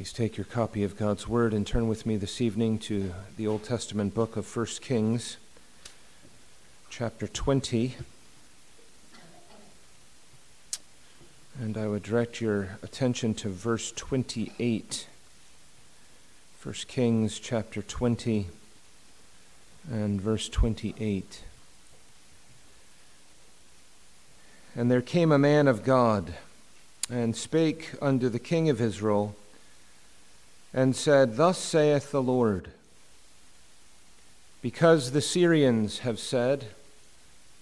Please take your copy of God's Word and turn with me this evening to the Old Testament book of 1 Kings, chapter 20. And I would direct your attention to verse 28. 1 Kings, chapter 20, and verse 28. And there came a man of God and spake unto the king of Israel and said, Thus saith the Lord, because the Syrians have said,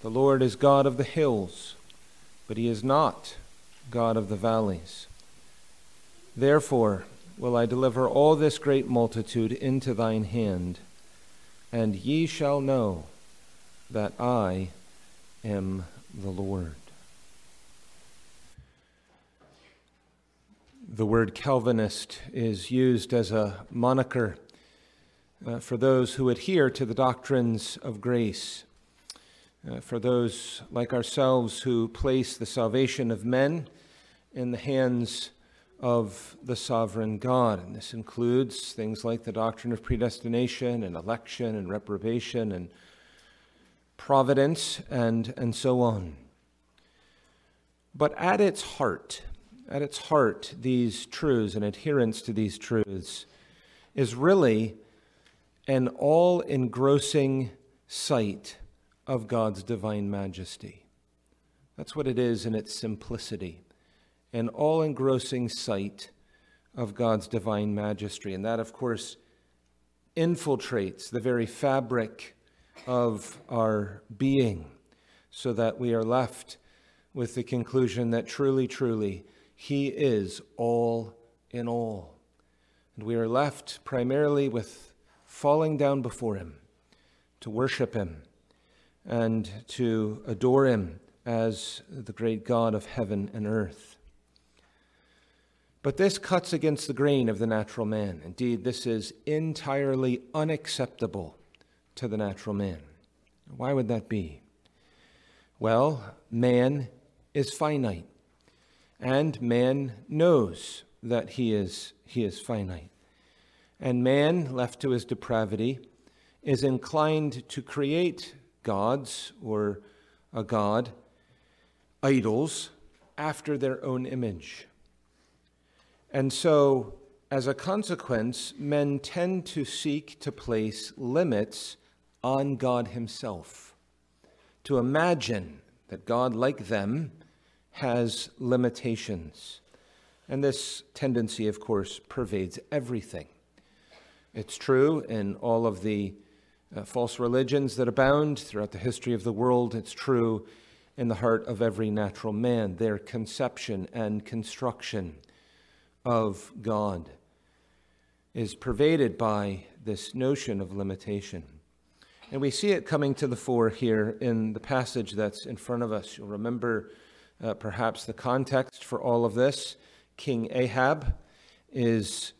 The Lord is God of the hills, but he is not God of the valleys. Therefore will I deliver all this great multitude into thine hand, and ye shall know that I am the Lord. The word Calvinist is used as a moniker uh, for those who adhere to the doctrines of grace, uh, for those like ourselves who place the salvation of men in the hands of the sovereign God. And this includes things like the doctrine of predestination and election and reprobation and providence and, and so on. But at its heart, at its heart, these truths and adherence to these truths is really an all engrossing sight of God's divine majesty. That's what it is in its simplicity an all engrossing sight of God's divine majesty. And that, of course, infiltrates the very fabric of our being so that we are left with the conclusion that truly, truly, he is all in all. And we are left primarily with falling down before Him, to worship Him, and to adore Him as the great God of heaven and earth. But this cuts against the grain of the natural man. Indeed, this is entirely unacceptable to the natural man. Why would that be? Well, man is finite and man knows that he is, he is finite. And man, left to his depravity, is inclined to create gods or a god, idols, after their own image. And so, as a consequence, men tend to seek to place limits on God Himself, to imagine that God, like them, has limitations. And this tendency, of course, pervades everything. It's true in all of the uh, false religions that abound throughout the history of the world. It's true in the heart of every natural man, their conception and construction of God is pervaded by this notion of limitation. And we see it coming to the fore here in the passage that's in front of us. You'll remember uh, perhaps the context for all of this. King Ahab is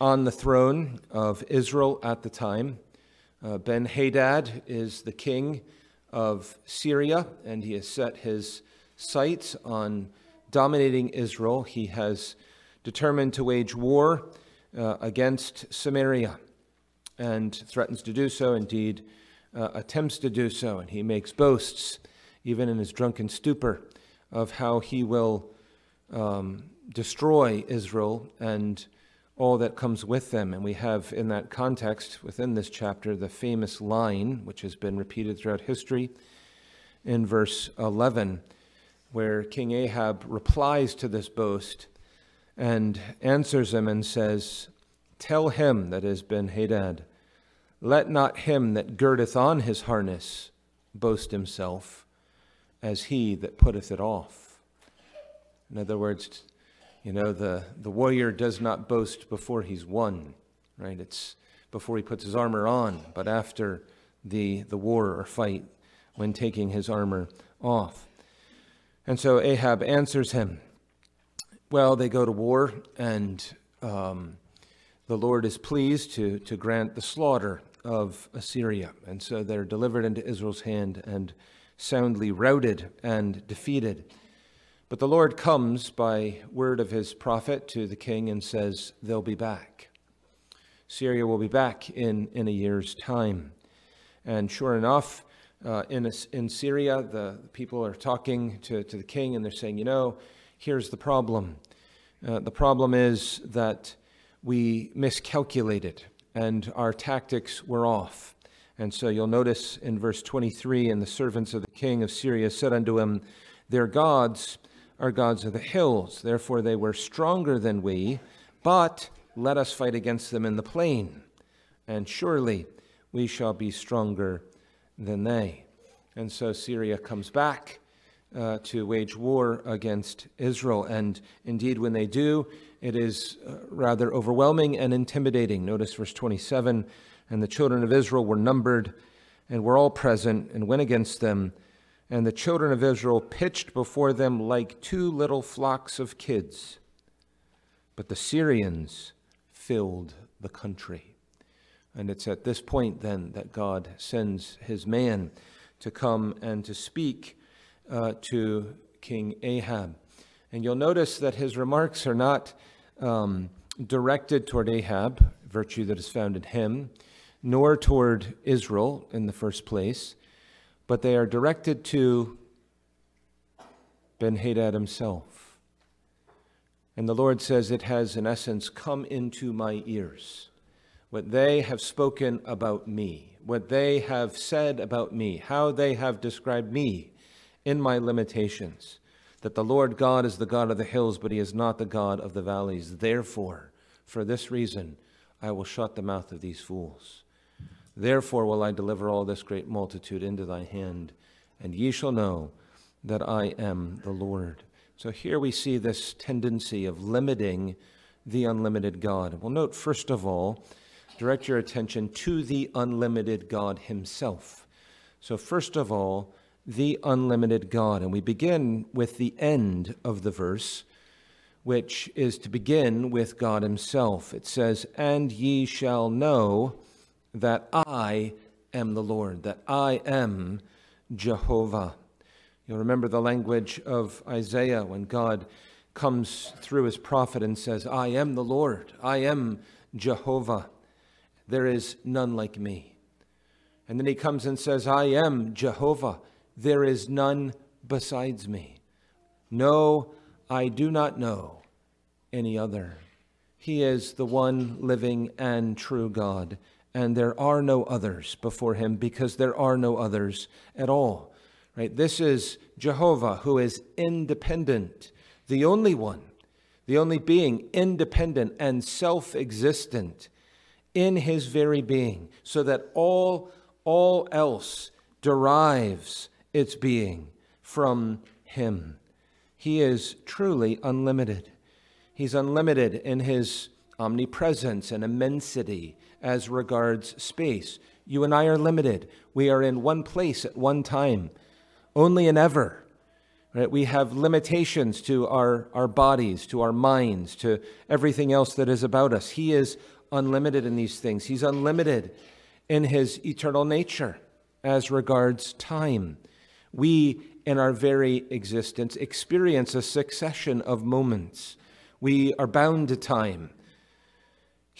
on the throne of Israel at the time. Uh, ben Hadad is the king of Syria, and he has set his sights on dominating Israel. He has determined to wage war uh, against Samaria and threatens to do so, indeed, uh, attempts to do so, and he makes boasts, even in his drunken stupor, of how he will um, destroy Israel and all that comes with them. And we have in that context, within this chapter, the famous line, which has been repeated throughout history, in verse 11, where King Ahab replies to this boast and answers him and says, Tell him that has Ben Hadad, let not him that girdeth on his harness boast himself as he that putteth it off. In other words, you know, the, the warrior does not boast before he's won, right? It's before he puts his armor on, but after the, the war or fight when taking his armor off. And so Ahab answers him. Well, they go to war, and um, the Lord is pleased to, to grant the slaughter of Assyria. And so they're delivered into Israel's hand and soundly routed and defeated. But the Lord comes by word of his prophet to the king and says, They'll be back. Syria will be back in, in a year's time. And sure enough, uh, in, in Syria, the, the people are talking to, to the king and they're saying, You know, here's the problem. Uh, the problem is that we miscalculated and our tactics were off. And so you'll notice in verse 23 and the servants of the king of Syria said unto him, Their gods are gods of the hills, therefore they were stronger than we, but let us fight against them in the plain, and surely we shall be stronger than they. And so Syria comes back uh, to wage war against Israel. And indeed, when they do, it is uh, rather overwhelming and intimidating. Notice verse 27 And the children of Israel were numbered and were all present and went against them. And the children of Israel pitched before them like two little flocks of kids. But the Syrians filled the country. And it's at this point then that God sends his man to come and to speak uh, to King Ahab. And you'll notice that his remarks are not um, directed toward Ahab, virtue that is found in him, nor toward Israel in the first place, but they are directed to Ben Hadad himself. And the Lord says, It has, in essence, come into my ears. What they have spoken about me, what they have said about me, how they have described me in my limitations, that the Lord God is the God of the hills, but he is not the God of the valleys. Therefore, for this reason, I will shut the mouth of these fools. Therefore will I deliver all this great multitude into thy hand, and ye shall know that I am the Lord. So here we see this tendency of limiting the unlimited God. Well, note first of all, direct your attention to the unlimited God himself. So, first of all, the unlimited God. And we begin with the end of the verse, which is to begin with God Himself. It says, And ye shall know that I am the Lord, that I am Jehovah. You'll remember the language of Isaiah when God comes through his prophet and says, I am the Lord, I am Jehovah. There is none like me. And then he comes and says, I am Jehovah. There is none besides me. No, I do not know any other. He is the one living and true God, and there are no others before him because there are no others at all. Right? This is Jehovah who is independent, the only one, the only being independent and self-existent in his very being, so that all all else derives its being from Him. He is truly unlimited. He's unlimited in His omnipresence and immensity as regards space. You and I are limited. We are in one place at one time, only and ever. Right? We have limitations to our, our bodies, to our minds, to everything else that is about us. He is unlimited in these things. He's unlimited in his eternal nature as regards time we, in our very existence, experience a succession of moments. We are bound to time.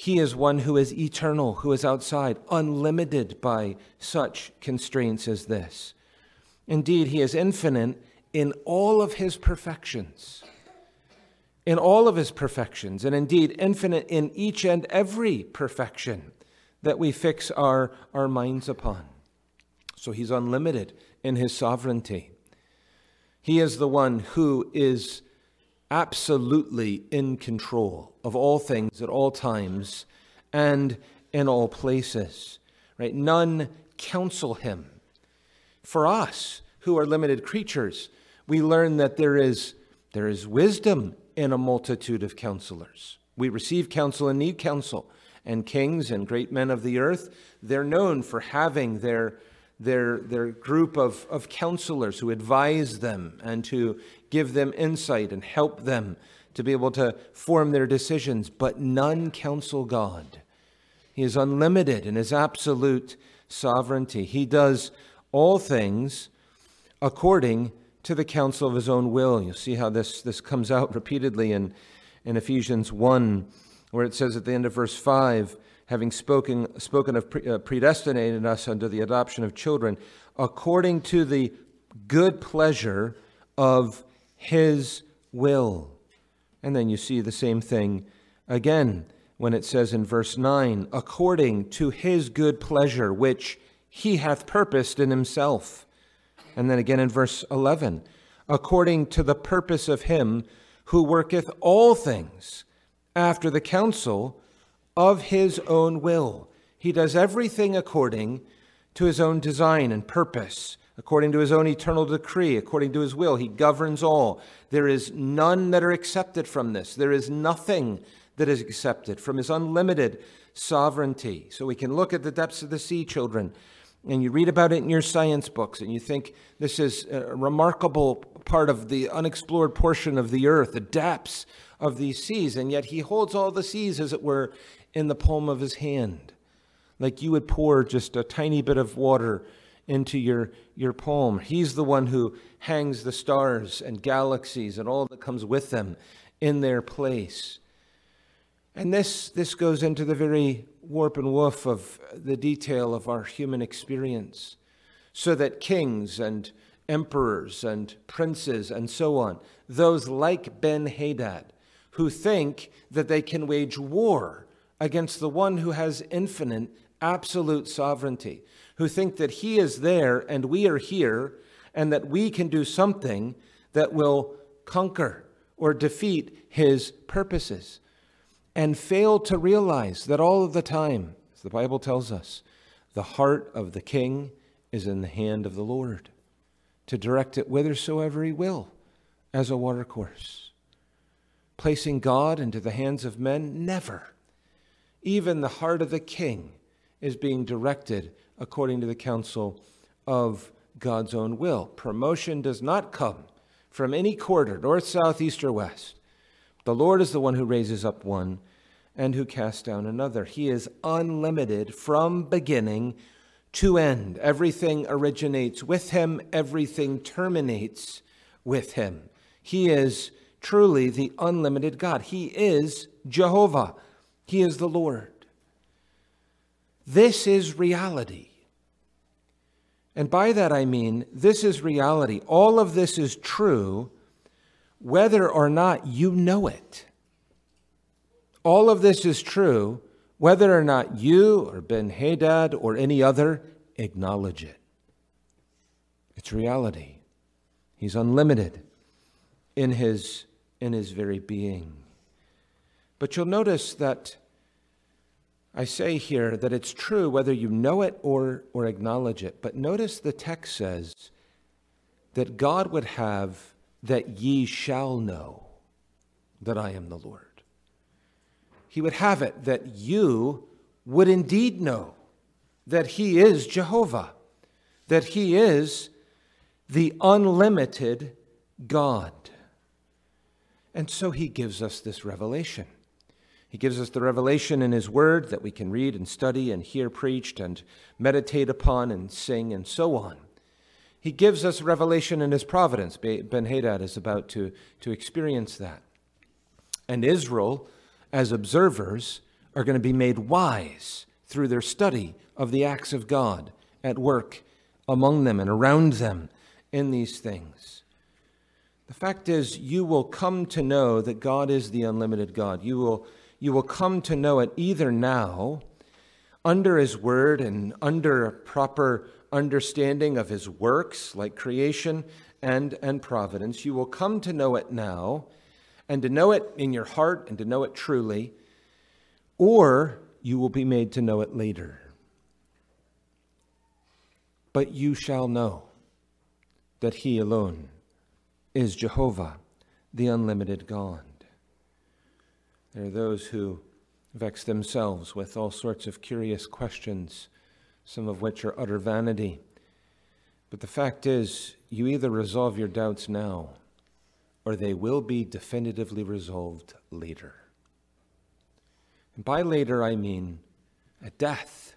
He is one who is eternal, who is outside, unlimited by such constraints as this. Indeed, he is infinite in all of his perfections. In all of his perfections, and indeed infinite in each and every perfection that we fix our, our minds upon. So he's unlimited in his sovereignty. He is the one who is absolutely in control of all things at all times and in all places. Right? None counsel him. For us, who are limited creatures, we learn that there is, there is wisdom in a multitude of counselors. We receive counsel and need counsel. And kings and great men of the earth, they're known for having their their, their group of, of counselors who advise them and to give them insight and help them to be able to form their decisions, but none counsel God. He is unlimited in his absolute sovereignty. He does all things according to the counsel of his own will. You see how this, this comes out repeatedly in, in Ephesians 1, where it says at the end of verse 5, having spoken, spoken of pre, uh, predestinating us unto the adoption of children, according to the good pleasure of his will. And then you see the same thing again when it says in verse 9, according to his good pleasure, which he hath purposed in himself. And then again in verse 11, according to the purpose of him who worketh all things after the counsel of his own will. He does everything according to his own design and purpose, according to his own eternal decree, according to his will. He governs all. There is none that are accepted from this. There is nothing that is accepted from his unlimited sovereignty. So we can look at the depths of the sea, children, and you read about it in your science books, and you think this is a remarkable part of the unexplored portion of the earth, the depths of these seas, and yet he holds all the seas, as it were, in the palm of his hand like you would pour just a tiny bit of water into your, your palm. He's the one who hangs the stars and galaxies and all that comes with them in their place. And this, this goes into the very warp and woof of the detail of our human experience, so that kings and emperors and princes and so on, those like Ben Hadad, who think that they can wage war against the one who has infinite absolute sovereignty, who think that He is there and we are here, and that we can do something that will conquer or defeat His purposes, and fail to realize that all of the time, as the Bible tells us, the heart of the king is in the hand of the Lord to direct it whithersoever He will as a watercourse. Placing God into the hands of men, never. Even the heart of the king is being directed according to the counsel of God's own will. Promotion does not come from any quarter, north, south, east, or west. The Lord is the one who raises up one and who casts down another. He is unlimited from beginning to end. Everything originates with him, everything terminates with him. He is truly the unlimited God. He is Jehovah, He is the Lord. This is reality. And by that I mean, this is reality. All of this is true whether or not you know it. All of this is true whether or not you or Ben Hadad or any other acknowledge it. It's reality. He's unlimited in his, in his very being. But you'll notice that I say here that it's true whether you know it or, or acknowledge it. But notice the text says that God would have that ye shall know that I am the Lord. He would have it that you would indeed know that He is Jehovah, that He is the unlimited God. And so He gives us this revelation. He gives us the revelation in His Word that we can read and study and hear preached and meditate upon and sing and so on. He gives us revelation in His providence. Ben Hadad is about to, to experience that. And Israel, as observers, are going to be made wise through their study of the acts of God at work among them and around them in these things. The fact is, you will come to know that God is the unlimited God. You will you will come to know it either now, under His Word and under a proper understanding of His works, like creation and, and providence. You will come to know it now, and to know it in your heart and to know it truly, or you will be made to know it later. But you shall know that He alone is Jehovah, the unlimited God. There are those who vex themselves with all sorts of curious questions, some of which are utter vanity. But the fact is, you either resolve your doubts now, or they will be definitively resolved later. And by later, I mean at death.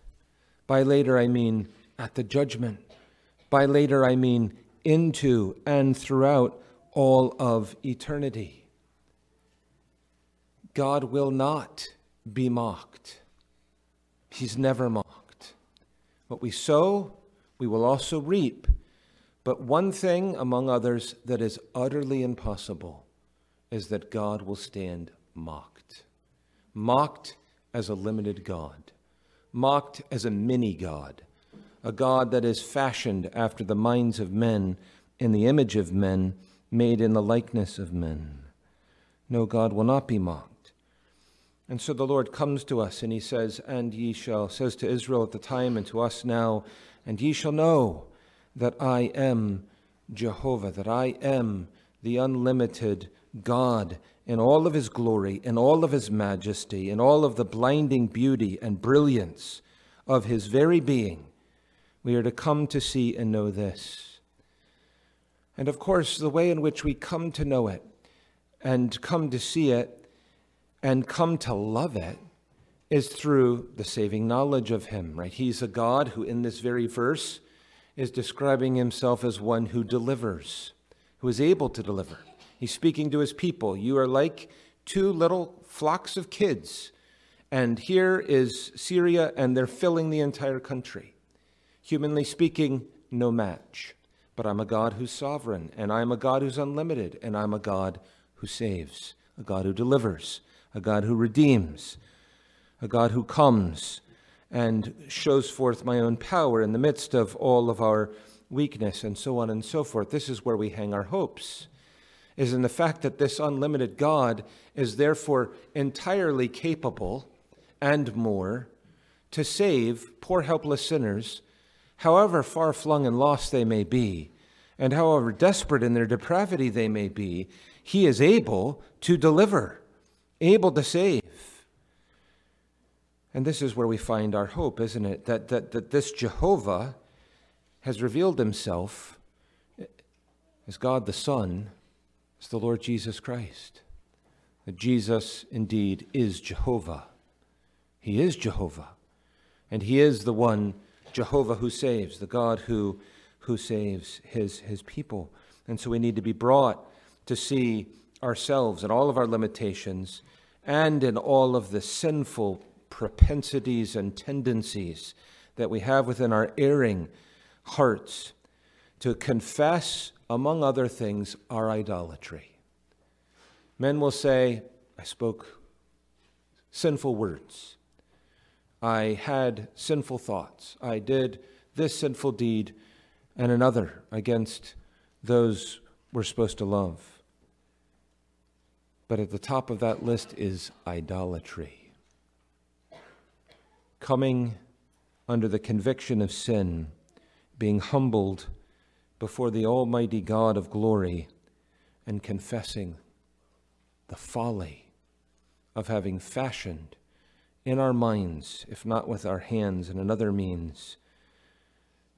By later, I mean at the judgment. By later, I mean into and throughout all of eternity. God will not be mocked. He's never mocked. What we sow, we will also reap. But one thing, among others, that is utterly impossible is that God will stand mocked. Mocked as a limited God, mocked as a mini God, a God that is fashioned after the minds of men, in the image of men, made in the likeness of men. No, God will not be mocked. And so the Lord comes to us and he says, And ye shall, says to Israel at the time and to us now, and ye shall know that I am Jehovah, that I am the unlimited God in all of his glory, in all of his majesty, in all of the blinding beauty and brilliance of his very being. We are to come to see and know this. And of course, the way in which we come to know it and come to see it and come to love it is through the saving knowledge of him, right? He's a God who, in this very verse, is describing himself as one who delivers, who is able to deliver. He's speaking to his people. You are like two little flocks of kids. And here is Syria, and they're filling the entire country. Humanly speaking, no match. But I'm a God who's sovereign, and I'm a God who's unlimited, and I'm a God who saves, a God who delivers, a God who redeems, a God who comes and shows forth my own power in the midst of all of our weakness and so on and so forth. This is where we hang our hopes, is in the fact that this unlimited God is therefore entirely capable and more to save poor helpless sinners, however far flung and lost they may be, and however desperate in their depravity they may be, he is able to deliver, able to save. And this is where we find our hope, isn't it? That, that, that this Jehovah has revealed himself as God the Son, as the Lord Jesus Christ. That Jesus indeed is Jehovah. He is Jehovah. And he is the one, Jehovah, who saves, the God who, who saves his, his people. And so we need to be brought to see ourselves and all of our limitations and in all of the sinful propensities and tendencies that we have within our erring hearts to confess, among other things, our idolatry. Men will say, I spoke sinful words. I had sinful thoughts. I did this sinful deed and another against those we're supposed to love. But at the top of that list is idolatry coming under the conviction of sin, being humbled before the Almighty God of glory, and confessing the folly of having fashioned in our minds, if not with our hands and another means,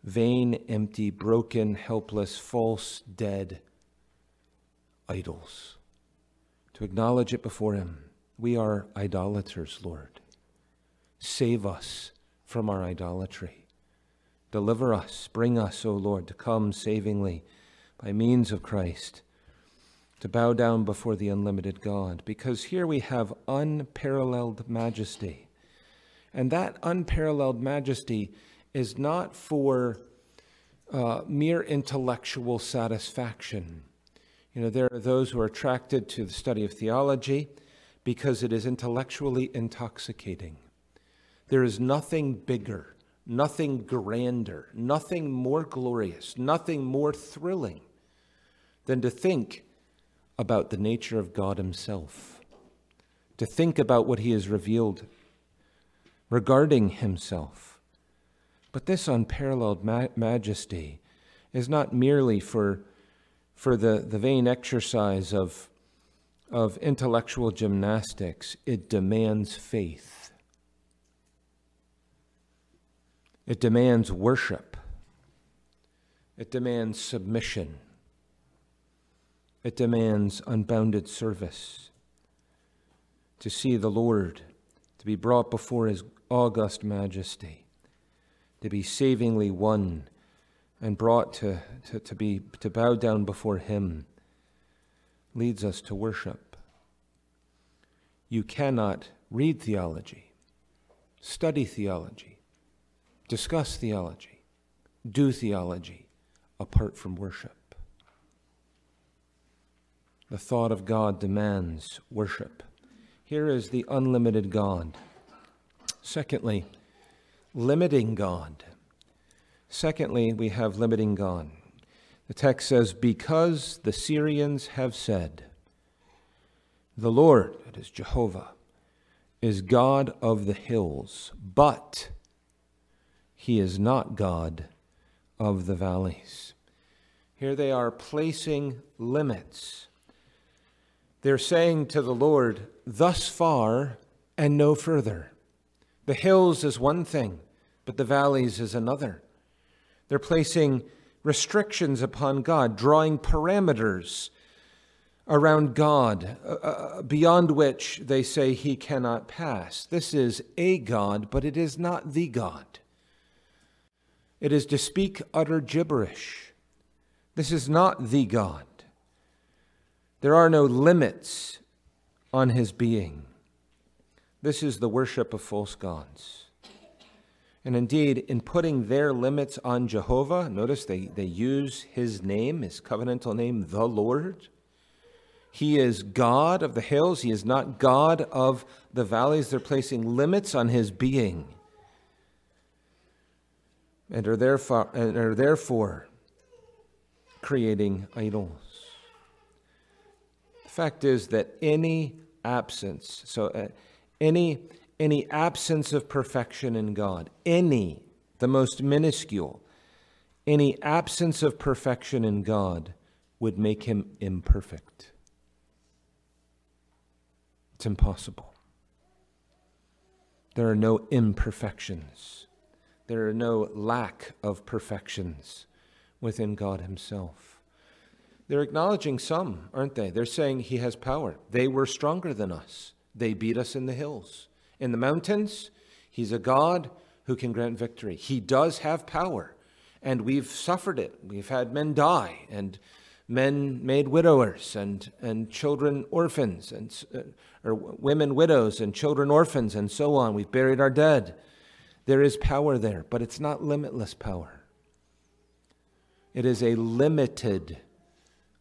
vain, empty, broken, helpless, false, dead idols. To acknowledge it before Him. We are idolaters, Lord. Save us from our idolatry. Deliver us, bring us, O Lord, to come savingly by means of Christ, to bow down before the unlimited God, because here we have unparalleled majesty. And that unparalleled majesty is not for uh, mere intellectual satisfaction. You know, there are those who are attracted to the study of theology because it is intellectually intoxicating. There is nothing bigger, nothing grander, nothing more glorious, nothing more thrilling than to think about the nature of God Himself, to think about what He has revealed regarding Himself. But this unparalleled ma- majesty is not merely for, for the, the vain exercise of, of intellectual gymnastics, it demands faith. It demands worship. It demands submission. It demands unbounded service. To see the Lord, to be brought before His august majesty, to be savingly won and brought to, to, to, be, to bow down before Him leads us to worship. You cannot read theology, study theology, discuss theology, do theology apart from worship. The thought of God demands worship. Here is the unlimited God. Secondly, limiting God. Secondly, we have limiting God. The text says, Because the Syrians have said, The Lord, that is Jehovah, is God of the hills, but he is not God of the valleys. Here they are placing limits. They're saying to the Lord, Thus far and no further. The hills is one thing, but the valleys is another. They're placing restrictions upon God, drawing parameters around God uh, uh, beyond which they say he cannot pass. This is a God, but it is not the God. It is to speak utter gibberish. This is not the God. There are no limits on his being. This is the worship of false gods. And indeed, in putting their limits on Jehovah, notice they, they use his name, his covenantal name, the Lord. He is God of the hills. He is not God of the valleys. They're placing limits on his being and are therefore, and are therefore creating idols. The fact is that any absence, so uh, any, any absence of perfection in God, any, the most minuscule, any absence of perfection in God would make him imperfect. It's impossible. There are no imperfections. There are no lack of perfections within God Himself. They're acknowledging some, aren't they? They're saying He has power. They were stronger than us, they beat us in the hills. In the mountains, He's a God who can grant victory. He does have power, and we've suffered it. We've had men die, and men made widowers, and, and children orphans, and, uh, or women widows, and children orphans, and so on. We've buried our dead. There is power there, but it's not limitless power. It is a limited,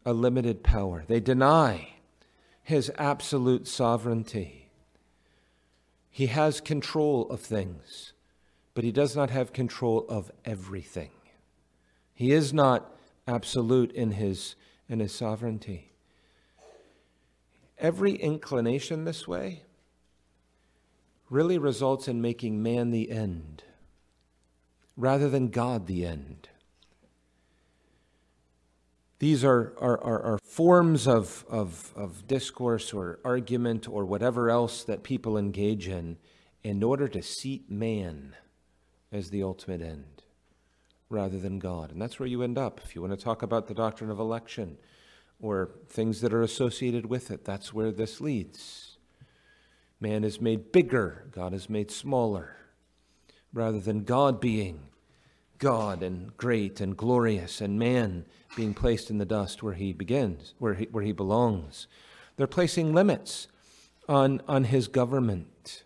a limited power. They deny his absolute sovereignty. He has control of things, but he does not have control of everything. He is not absolute in his, in his sovereignty. Every inclination this way really results in making man the end rather than God the end. These are, are, are, are, forms of, of, of discourse or argument or whatever else that people engage in in order to seat man as the ultimate end rather than God. And that's where you end up. If you want to talk about the doctrine of election or things that are associated with it, that's where this leads. Man is made bigger, God is made smaller, rather than God being God and great and glorious, and man being placed in the dust where he begins, where he, where he belongs. They're placing limits on, on his government,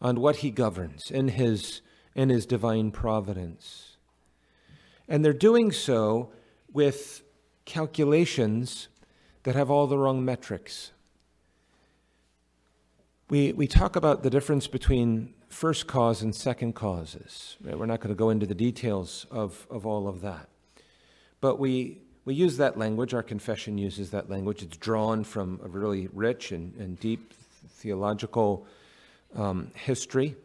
on what he governs in his, in his divine providence. And they're doing so with calculations that have all the wrong metrics we, we talk about the difference between first cause and second causes. We're not going to go into the details of, of all of that. But we, we use that language, our confession uses that language. It's drawn from a really rich and, and deep theological um, history.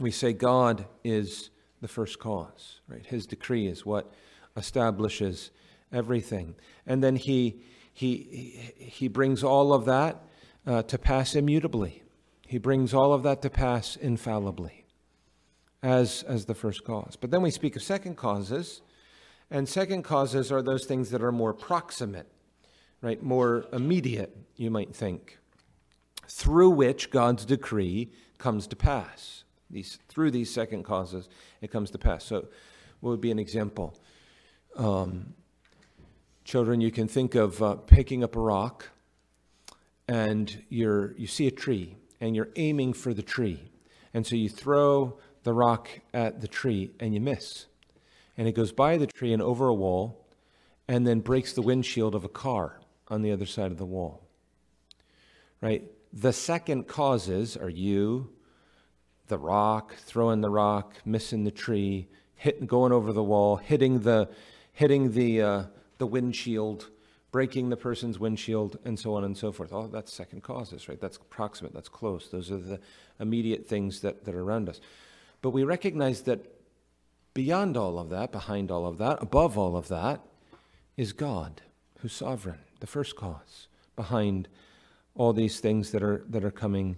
We say God is the first cause, right? His decree is what establishes everything. And then he, he, he brings all of that uh, to pass immutably. He brings all of that to pass infallibly as, as the first cause. But then we speak of second causes, and second causes are those things that are more proximate, right? More immediate, you might think, through which God's decree comes to pass. These, through these second causes, it comes to pass. So what would be an example? Um, children, you can think of uh, picking up a rock and you're, you see a tree and you're aiming for the tree. And so you throw the rock at the tree and you miss. And it goes by the tree and over a wall and then breaks the windshield of a car on the other side of the wall. Right? The second causes are you, the rock, throwing the rock, missing the tree, hitting, going over the wall, hitting the, hitting the, uh, the windshield, breaking the person's windshield, and so on and so forth. All that's second causes, right? That's proximate, that's close. Those are the immediate things that, that are around us. But we recognize that beyond all of that, behind all of that, above all of that, is God, who's sovereign, the first cause behind all these things that are that are coming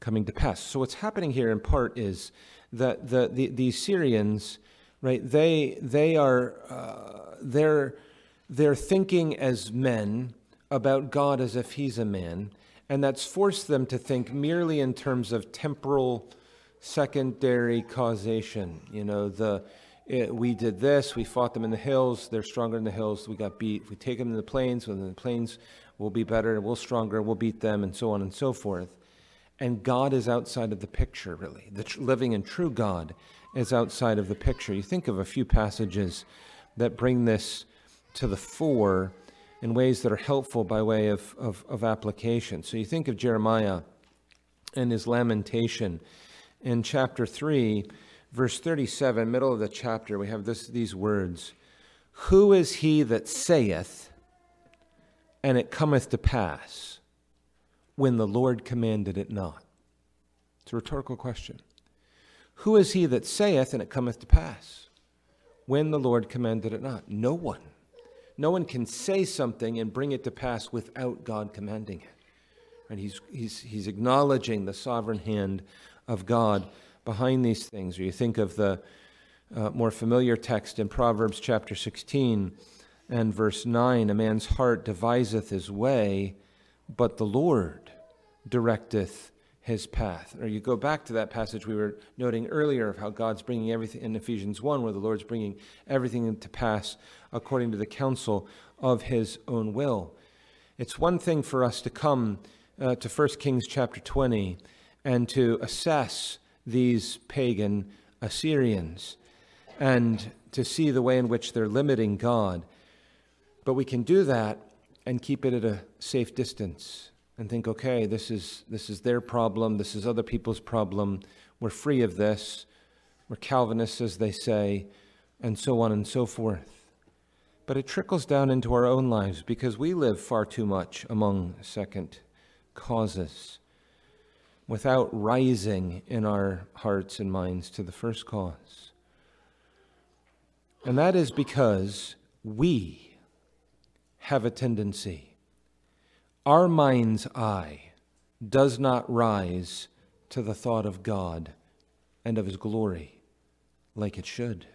coming to pass. So what's happening here in part is that the, the these Syrians, right? They they are uh, they're they're thinking as men about God as if He's a man, and that's forced them to think merely in terms of temporal secondary causation. You know the it, we did this, we fought them in the hills, they're stronger in the hills, we got beat. If we take them in the plains, well, then the plains will be better, we'll stronger, we'll beat them, and so on and so forth. And God is outside of the picture, really. The tr- living and true God is outside of the picture. You think of a few passages that bring this to the fore in ways that are helpful by way of, of, of application. So you think of Jeremiah and his lamentation in chapter 3 verse 37, middle of the chapter, we have this, these words Who is he that saith, and it cometh to pass, when the Lord commanded it not? It's a rhetorical question. Who is he that saith, and it cometh to pass, when the Lord commanded it not? No one. No one can say something and bring it to pass without God commanding it. And he's, he's, he's acknowledging the sovereign hand of God behind these things. Or you think of the uh, more familiar text in Proverbs chapter 16 and verse 9 A man's heart deviseth his way, but the Lord directeth his path. Or you go back to that passage we were noting earlier of how God's bringing everything in Ephesians 1, where the Lord's bringing everything to pass according to the counsel of his own will. It's one thing for us to come uh, to 1 Kings chapter 20 and to assess these pagan Assyrians and to see the way in which they're limiting God. But we can do that and keep it at a safe distance and think, okay, this is, this is their problem, this is other people's problem, we're free of this, we're Calvinists, as they say, and so on and so forth. But it trickles down into our own lives because we live far too much among second causes without rising in our hearts and minds to the first cause. And that is because we have a tendency. Our mind's eye does not rise to the thought of God and of His glory like it should.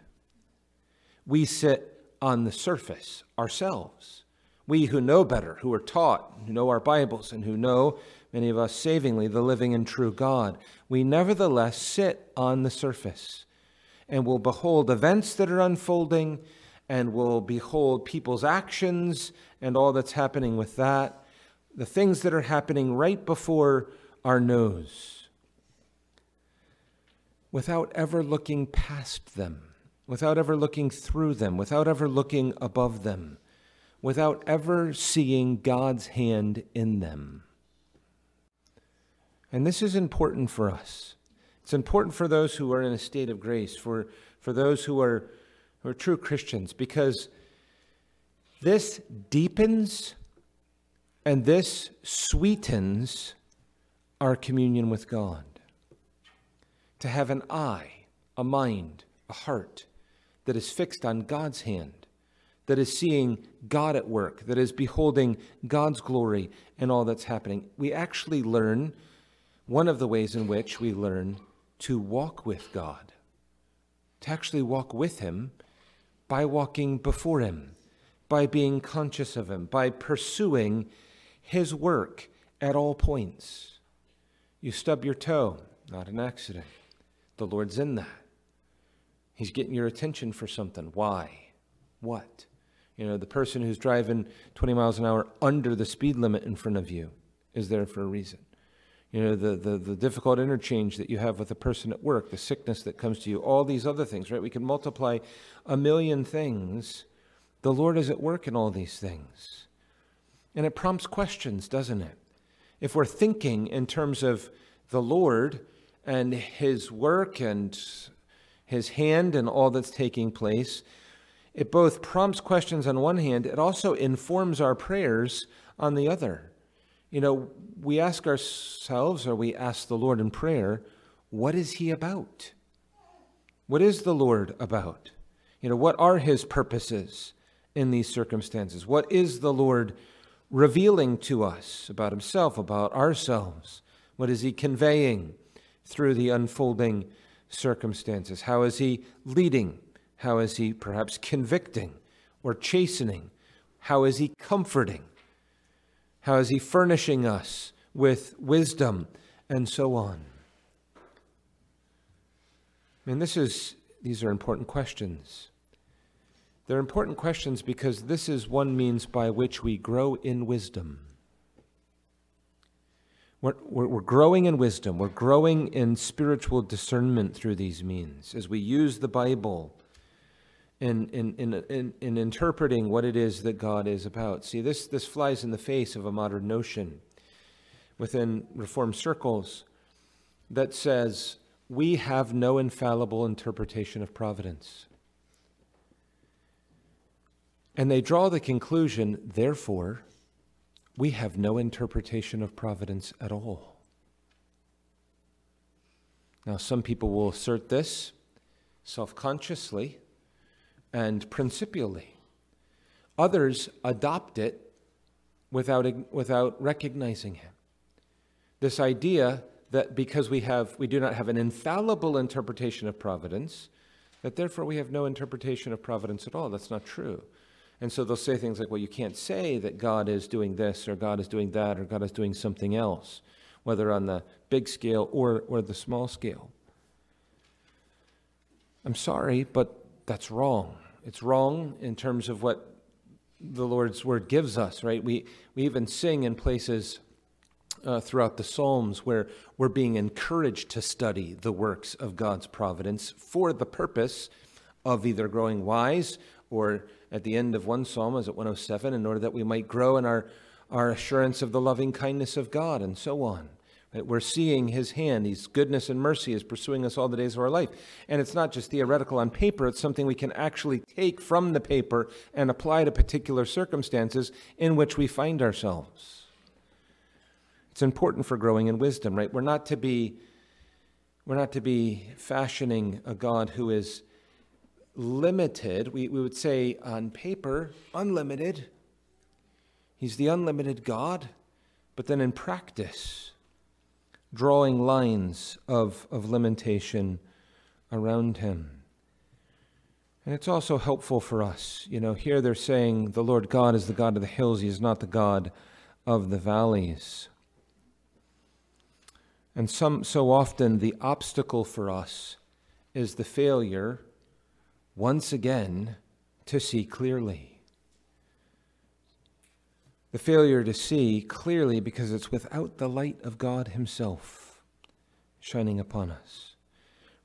We sit on the surface ourselves. We who know better, who are taught, who know our Bibles, and who know many of us savingly, the living and true God, we nevertheless sit on the surface and will behold events that are unfolding and will behold people's actions and all that's happening with that, the things that are happening right before our nose, without ever looking past them, without ever looking through them, without ever looking above them, without ever seeing God's hand in them. And this is important for us. It's important for those who are in a state of grace, for, for those who are, who are true Christians, because this deepens and this sweetens our communion with God. To have an eye, a mind, a heart that is fixed on God's hand, that is seeing God at work, that is beholding God's glory and all that's happening. We actually learn one of the ways in which we learn to walk with God, to actually walk with Him by walking before Him, by being conscious of Him, by pursuing His work at all points. You stub your toe, not an accident. The Lord's in that. He's getting your attention for something. Why? What? You know, the person who's driving 20 miles an hour under the speed limit in front of you is there for a reason. You know, the, the, the difficult interchange that you have with a person at work, the sickness that comes to you, all these other things, right? We can multiply a million things. The Lord is at work in all these things. And it prompts questions, doesn't it? If we're thinking in terms of the Lord and His work and His hand and all that's taking place, it both prompts questions on one hand, it also informs our prayers on the other. You know, we ask ourselves, or we ask the Lord in prayer, what is He about? What is the Lord about? You know, what are His purposes in these circumstances? What is the Lord revealing to us about Himself, about ourselves? What is He conveying through the unfolding circumstances? How is He leading? How is he perhaps convicting or chastening? How is he comforting? How is he furnishing us with wisdom and so on? Mean, this is, these are important questions. They're important questions because this is one means by which we grow in wisdom. We're, we're, we're, growing in wisdom. We're growing in spiritual discernment through these means as we use the Bible in, in, in, in, in interpreting what it is that God is about. See, this, this flies in the face of a modern notion within Reformed circles that says we have no infallible interpretation of providence. And they draw the conclusion, therefore, we have no interpretation of providence at all. Now, some people will assert this self consciously and principially. Others adopt it without, without recognizing him. This idea that because we, have, we do not have an infallible interpretation of providence, that therefore we have no interpretation of providence at all. That's not true. And so they'll say things like, well, you can't say that God is doing this or God is doing that or God is doing something else, whether on the big scale or, or the small scale. I'm sorry, but that's wrong. It's wrong in terms of what the Lord's word gives us, right? We, we even sing in places uh, throughout the Psalms where we're being encouraged to study the works of God's providence for the purpose of either growing wise or at the end of one psalm, as at 107, in order that we might grow in our, our assurance of the loving kindness of God and so on. That we're seeing his hand, his goodness and mercy is pursuing us all the days of our life. And it's not just theoretical on paper, it's something we can actually take from the paper and apply to particular circumstances in which we find ourselves. It's important for growing in wisdom, right? We're not to be we're not to be fashioning a God who is limited. We, we would say on paper, unlimited. He's the unlimited God. But then in practice, drawing lines of, of limitation around him. And it's also helpful for us. You know, here they're saying the Lord God is the God of the hills, He is not the God of the valleys. And some, so often the obstacle for us is the failure, once again, to see clearly. The failure to see clearly because it's without the light of God Himself shining upon us.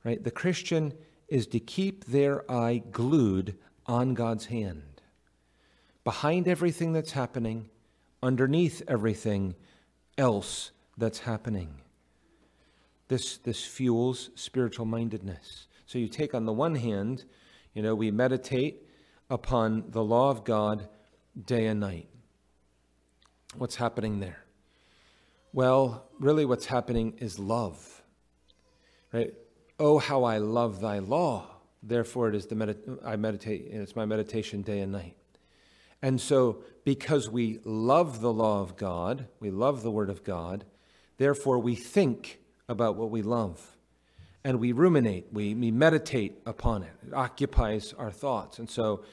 Right? The Christian is to keep their eye glued on God's hand. Behind everything that's happening, underneath everything else that's happening. This, this fuels spiritual mindedness. So you take on the one hand, you know, we meditate upon the law of God day and night. What's happening there? Well, really, what's happening is love. Right? Oh, how I love thy law. Therefore, it is the medit- I meditate, and it's my meditation day and night. And so, because we love the law of God, we love the Word of God, therefore we think about what we love. And we ruminate, we, we meditate upon it. It occupies our thoughts. And so,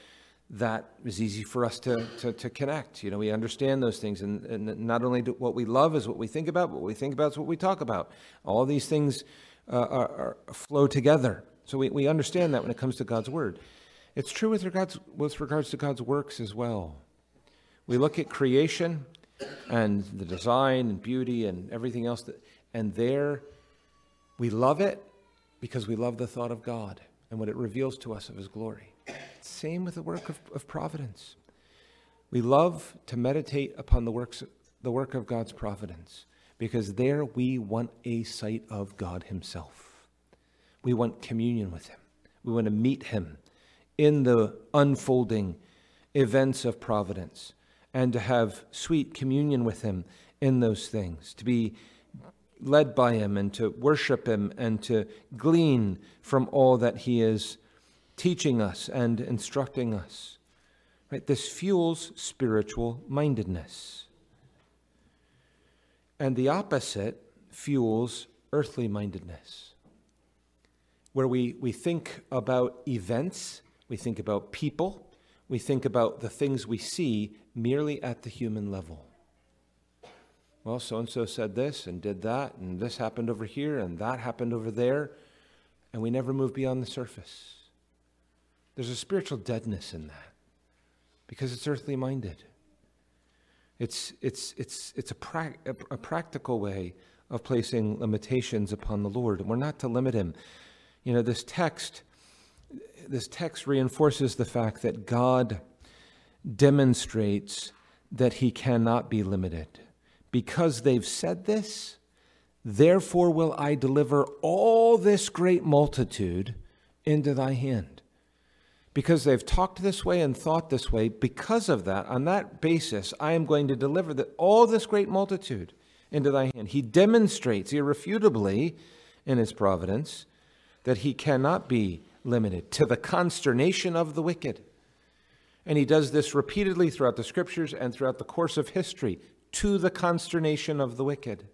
that is easy for us to, to, to, connect. You know, we understand those things. And, and not only do, what we love is what we think about, but what we think about is what we talk about. All these things uh, are, are, flow together. So we, we understand that when it comes to God's word. It's true with regards, with regards to God's works as well. We look at creation and the design and beauty and everything else, that, and there we love it because we love the thought of God and what it reveals to us of His glory. Same with the work of, of providence. We love to meditate upon the works, the work of God's providence because there we want a sight of God Himself. We want communion with Him. We want to meet Him in the unfolding events of providence and to have sweet communion with Him in those things, to be led by Him and to worship Him and to glean from all that He is teaching us and instructing us. Right? This fuels spiritual mindedness. And the opposite fuels earthly mindedness, where we, we think about events, we think about people, we think about the things we see merely at the human level. Well, so and so said this and did that, and this happened over here, and that happened over there, and we never move beyond the surface. There's a spiritual deadness in that because it's earthly minded. It's, it's, it's, it's a, pra- a practical way of placing limitations upon the Lord. And we're not to limit him. You know, this text, this text reinforces the fact that God demonstrates that he cannot be limited. Because they've said this, therefore will I deliver all this great multitude into thy hand because they've talked this way and thought this way, because of that, on that basis, I am going to deliver the, all this great multitude into thy hand. He demonstrates irrefutably in his providence that he cannot be limited to the consternation of the wicked. And he does this repeatedly throughout the scriptures and throughout the course of history to the consternation of the wicked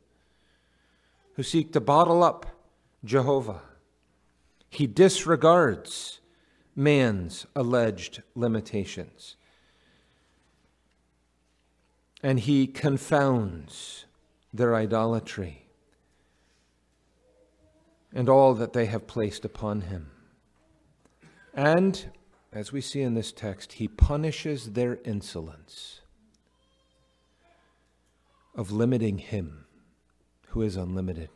who seek to bottle up Jehovah. He disregards man's alleged limitations. And he confounds their idolatry and all that they have placed upon him. And, as we see in this text, he punishes their insolence of limiting him who is unlimited.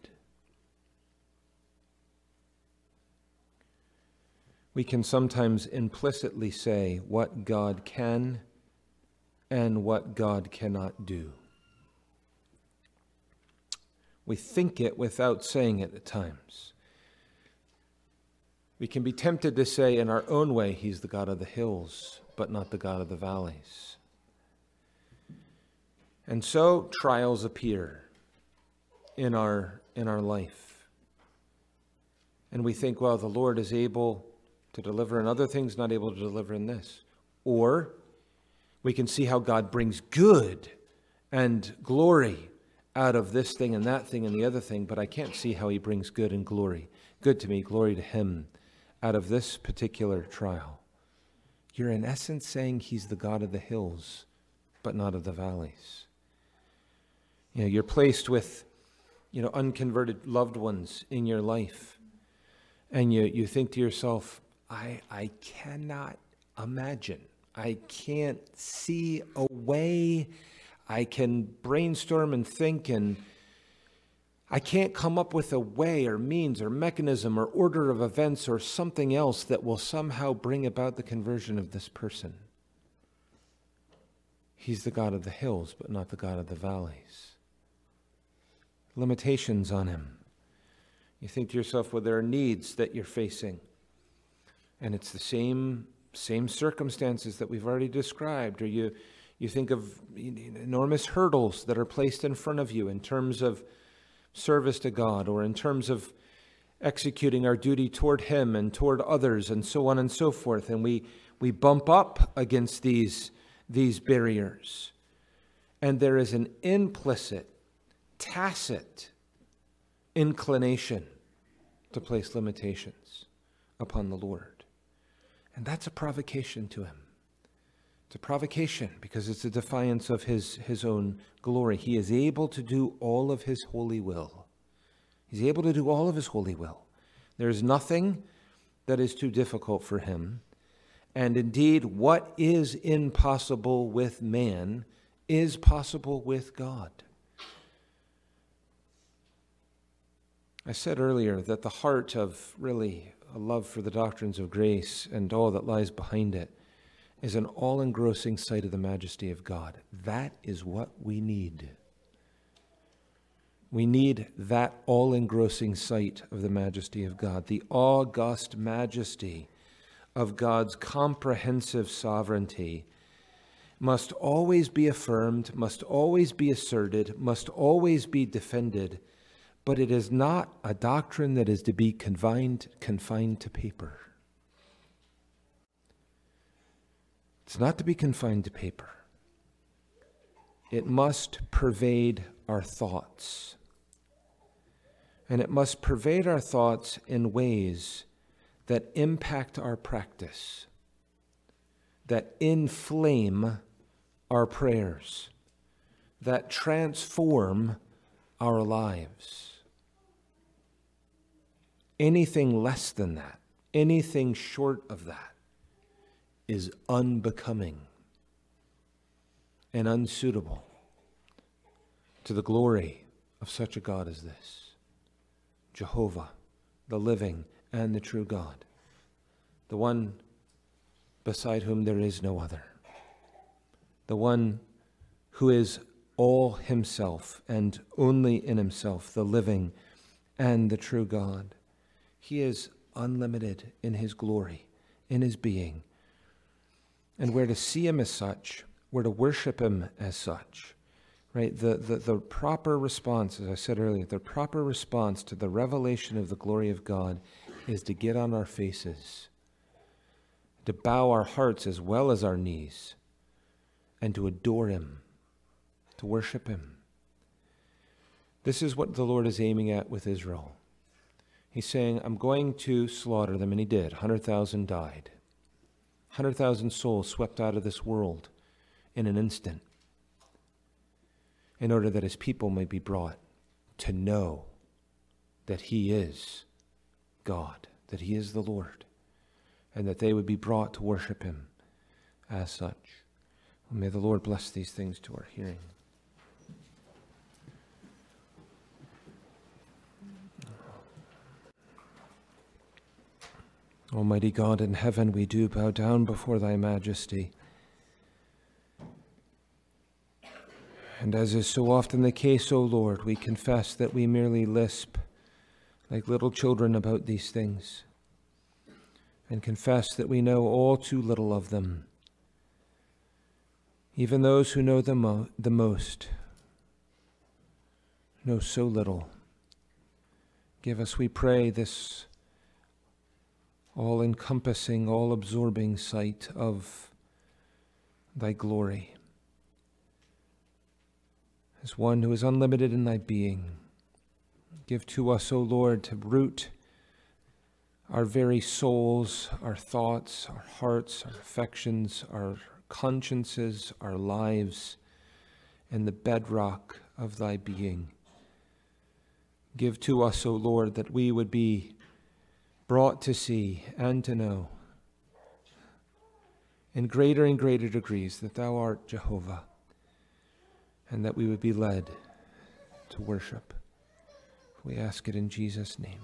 we can sometimes implicitly say what God can and what God cannot do. We think it without saying it at times. We can be tempted to say in our own way, He's the God of the hills, but not the God of the valleys. And so trials appear in our, in our life. And we think, well, the Lord is able to deliver in other things, not able to deliver in this. Or we can see how God brings good and glory out of this thing and that thing and the other thing, but I can't see how he brings good and glory. Good to me, glory to him out of this particular trial. You're in essence saying he's the God of the hills, but not of the valleys. You know, you're placed with, you know, unconverted loved ones in your life. And you, you think to yourself, I, I cannot imagine. I can't see a way. I can brainstorm and think, and I can't come up with a way or means or mechanism or order of events or something else that will somehow bring about the conversion of this person. He's the God of the hills, but not the God of the valleys. Limitations on him. You think to yourself, well, there are needs that you're facing. And it's the same, same circumstances that we've already described. Or you, you think of enormous hurdles that are placed in front of you in terms of service to God or in terms of executing our duty toward Him and toward others and so on and so forth. And we, we bump up against these, these barriers. And there is an implicit, tacit inclination to place limitations upon the Lord. And that's a provocation to him. It's a provocation because it's a defiance of his, his own glory. He is able to do all of his holy will. He's able to do all of his holy will. There is nothing that is too difficult for him. And indeed, what is impossible with man is possible with God. I said earlier that the heart of really a love for the doctrines of grace and all that lies behind it is an all engrossing sight of the majesty of God. That is what we need. We need that all engrossing sight of the majesty of God, the august majesty of God's comprehensive sovereignty must always be affirmed, must always be asserted, must always be defended, but it is not a doctrine that is to be confined, confined to paper. It's not to be confined to paper. It must pervade our thoughts and it must pervade our thoughts in ways that impact our practice, that inflame our prayers, that transform our lives. Anything less than that, anything short of that, is unbecoming and unsuitable to the glory of such a God as this. Jehovah, the living and the true God, the one beside whom there is no other, the one who is all himself and only in himself, the living and the true God. He is unlimited in his glory, in his being. And we're to see him as such, we're to worship him as such right? The, the, the proper response, as I said earlier, the proper response to the revelation of the glory of God is to get on our faces, to bow our hearts as well as our knees, and to adore Him, to worship Him. This is what the Lord is aiming at with Israel. He's saying, I'm going to slaughter them, and He did. 100,000 died. 100,000 souls swept out of this world in an instant in order that his people may be brought to know that he is God, that he is the Lord, and that they would be brought to worship him as such. May the Lord bless these things to our hearing. Almighty God in heaven, we do bow down before thy majesty. And as is so often the case, O Lord, we confess that we merely lisp like little children about these things, and confess that we know all too little of them. Even those who know the, mo- the most know so little. Give us, we pray, this all encompassing, all absorbing sight of thy glory as one who is unlimited in thy being. Give to us, O Lord, to root our very souls, our thoughts, our hearts, our affections, our consciences, our lives, in the bedrock of thy being. Give to us, O Lord, that we would be brought to see and to know in greater and greater degrees that thou art Jehovah and that we would be led to worship. We ask it in Jesus' name.